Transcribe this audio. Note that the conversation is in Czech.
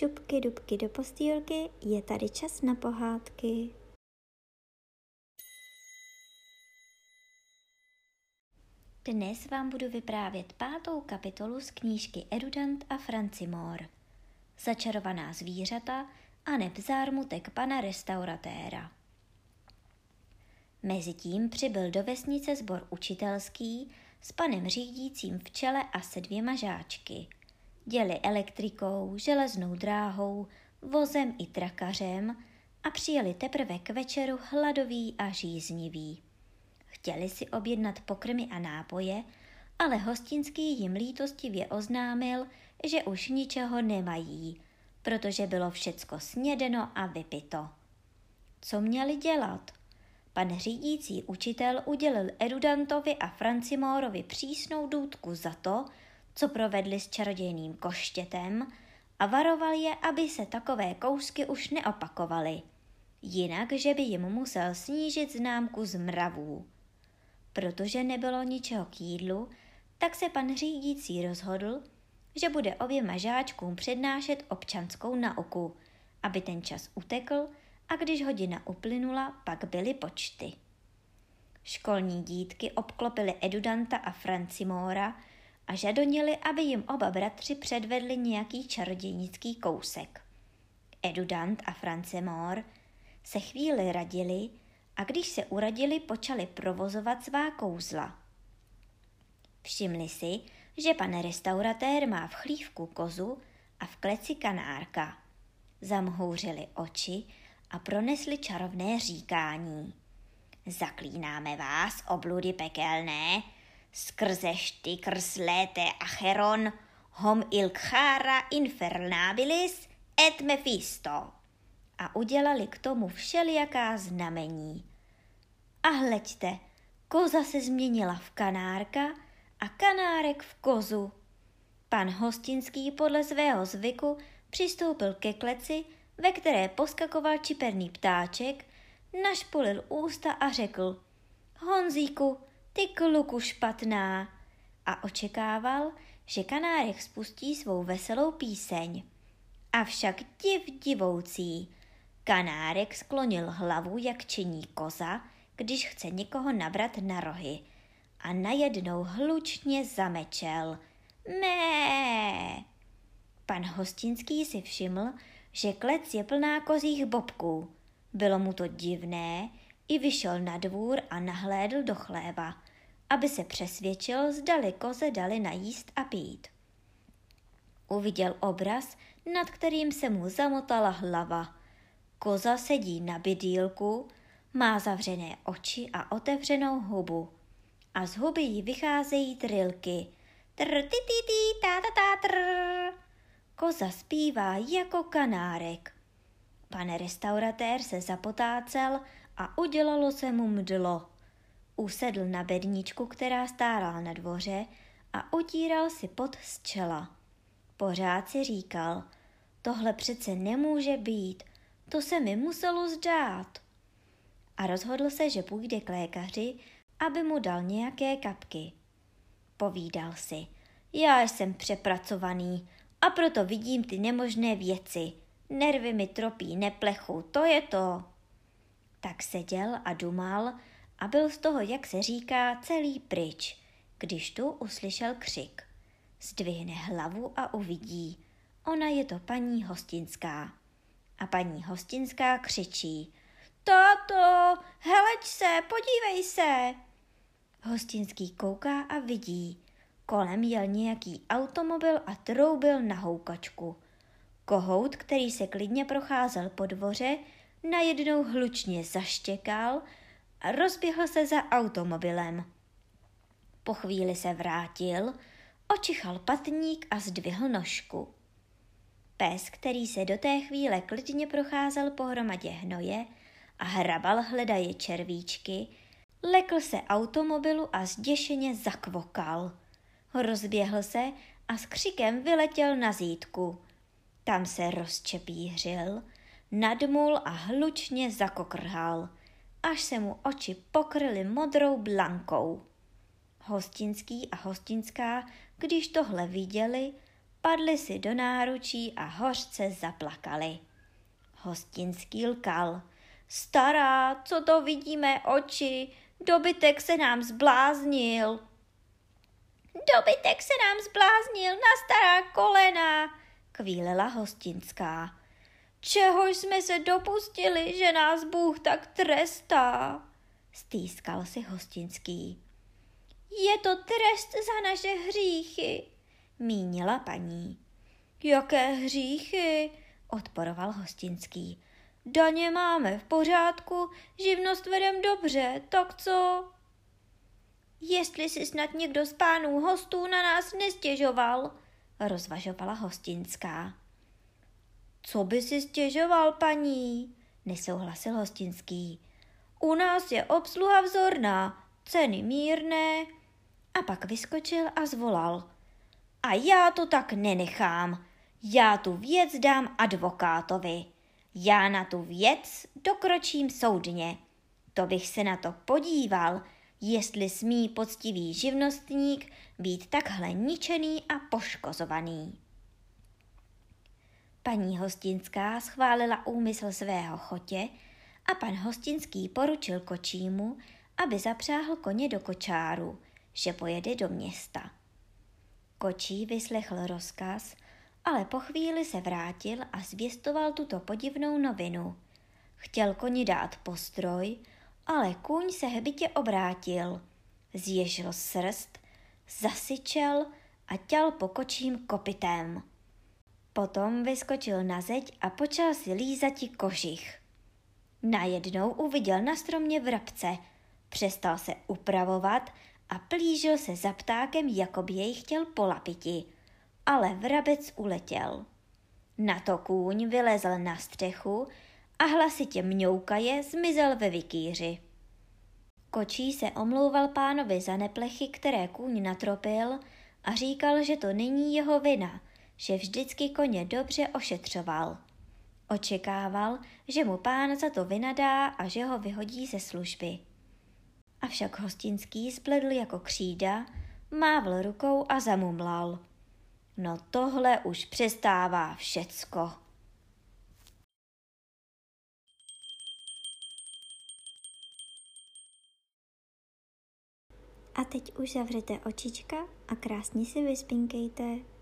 šupky dubky do postýlky, je tady čas na pohádky. Dnes vám budu vyprávět pátou kapitolu z knížky Erudant a Francimor. Začarovaná zvířata a neb zármutek pana restauratéra. Mezitím přibyl do vesnice sbor učitelský s panem řídícím v čele a se dvěma žáčky – Děli elektrikou, železnou dráhou, vozem i trakařem a přijeli teprve k večeru hladoví a žíznivý. Chtěli si objednat pokrmy a nápoje, ale hostinský jim lítostivě oznámil, že už ničeho nemají, protože bylo všecko snědeno a vypito. Co měli dělat? Pan řídící učitel udělil Erudantovi a Francimórovi přísnou důdku za to, co provedli s čarodějným koštětem a varoval je, aby se takové kousky už neopakovaly, jinak, že by jim musel snížit známku z mravů. Protože nebylo ničeho k jídlu, tak se pan řídící rozhodl, že bude oběma žáčkům přednášet občanskou nauku, aby ten čas utekl a když hodina uplynula, pak byly počty. Školní dítky obklopily Edudanta a Francimóra a žadonili, aby jim oba bratři předvedli nějaký čarodějnický kousek. Edudant a Francemor se chvíli radili a když se uradili, počali provozovat svá kouzla. Všimli si, že pan restauratér má v chlívku kozu a v kleci kanárka. Zamhouřili oči a pronesli čarovné říkání. Zaklínáme vás, obludy pekelné, skrze štykrs léte acheron hom ilkchara infernabilis et Mephisto. A udělali k tomu všelijaká znamení. A hleďte, koza se změnila v kanárka a kanárek v kozu. Pan Hostinský podle svého zvyku přistoupil ke kleci, ve které poskakoval čiperný ptáček, našpolil ústa a řekl Honzíku, ty kluku špatná a očekával, že kanárek spustí svou veselou píseň. Avšak div divoucí, kanárek sklonil hlavu, jak činí koza, když chce někoho nabrat na rohy a najednou hlučně zamečel. Mé! Pan Hostinský si všiml, že klec je plná kozích bobků. Bylo mu to divné, i vyšel na dvůr a nahlédl do chléva, aby se přesvědčil, zdali koze dali najíst a pít. Uviděl obraz, nad kterým se mu zamotala hlava. Koza sedí na bydýlku, má zavřené oči a otevřenou hubu. A z huby jí vycházejí trilky. Tr, ti, ti, ti, ta, ta, ta, tr. Koza zpívá jako kanárek. Pane restauratér se zapotácel a udělalo se mu mdlo. Usedl na bedničku, která stála na dvoře a utíral si pod z čela. Pořád si říkal, tohle přece nemůže být, to se mi muselo zdát. A rozhodl se, že půjde k lékaři, aby mu dal nějaké kapky. Povídal si, já jsem přepracovaný a proto vidím ty nemožné věci. Nervy mi tropí neplechu, to je to. Tak seděl a dumal a byl z toho, jak se říká, celý pryč, když tu uslyšel křik. Zdvihne hlavu a uvidí. Ona je to paní Hostinská. A paní Hostinská křičí. Tato, heleď se, podívej se. Hostinský kouká a vidí. Kolem jel nějaký automobil a troubil na houkačku. Kohout, který se klidně procházel po dvoře, najednou hlučně zaštěkal a rozběhl se za automobilem. Po chvíli se vrátil, očichal patník a zdvihl nožku. Pes, který se do té chvíle klidně procházel po hromadě hnoje a hrabal hledaje červíčky, lekl se automobilu a zděšeně zakvokal. Rozběhl se a s křikem vyletěl na zítku. Tam se rozčepířil, nadmul a hlučně zakokrhal, až se mu oči pokryly modrou blankou. Hostinský a hostinská, když tohle viděli, padli si do náručí a hořce zaplakali. Hostinský lkal. Stará, co to vidíme oči, dobytek se nám zbláznil. Dobytek se nám zbláznil na stará kolena, kvílela hostinská. Čeho jsme se dopustili, že nás Bůh tak trestá? Stýskal si hostinský. Je to trest za naše hříchy, mínila paní. Jaké hříchy? odporoval hostinský. Daně máme v pořádku, živnost vedem dobře, tak co? Jestli si snad někdo z pánů hostů na nás nestěžoval, rozvažovala hostinská. Co by si stěžoval, paní? nesouhlasil hostinský. U nás je obsluha vzorná, ceny mírné. A pak vyskočil a zvolal. A já to tak nenechám. Já tu věc dám advokátovi. Já na tu věc dokročím soudně. To bych se na to podíval, jestli smí poctivý živnostník být takhle ničený a poškozovaný. Paní Hostinská schválila úmysl svého chotě a pan Hostinský poručil kočímu, aby zapřáhl koně do kočáru, že pojede do města. Kočí vyslechl rozkaz, ale po chvíli se vrátil a zvěstoval tuto podivnou novinu. Chtěl koni dát postroj, ale kůň se hbitě obrátil, zježil srst, zasyčel a těl po kočím kopitem. Potom vyskočil na zeď a počal si lízati kožich. Najednou uviděl na stromě vrabce, přestal se upravovat a plížil se za ptákem, jako by jej chtěl polapiti, ale vrabec uletěl. Na to kůň vylezl na střechu a hlasitě mňoukaje zmizel ve vikýři. Kočí se omlouval pánovi za neplechy, které kůň natropil a říkal, že to není jeho vina, že vždycky koně dobře ošetřoval. Očekával, že mu pán za to vynadá a že ho vyhodí ze služby. Avšak hostinský spledl jako křída, mávl rukou a zamumlal. No tohle už přestává všecko. A teď už zavřete očička a krásně si vyspinkejte.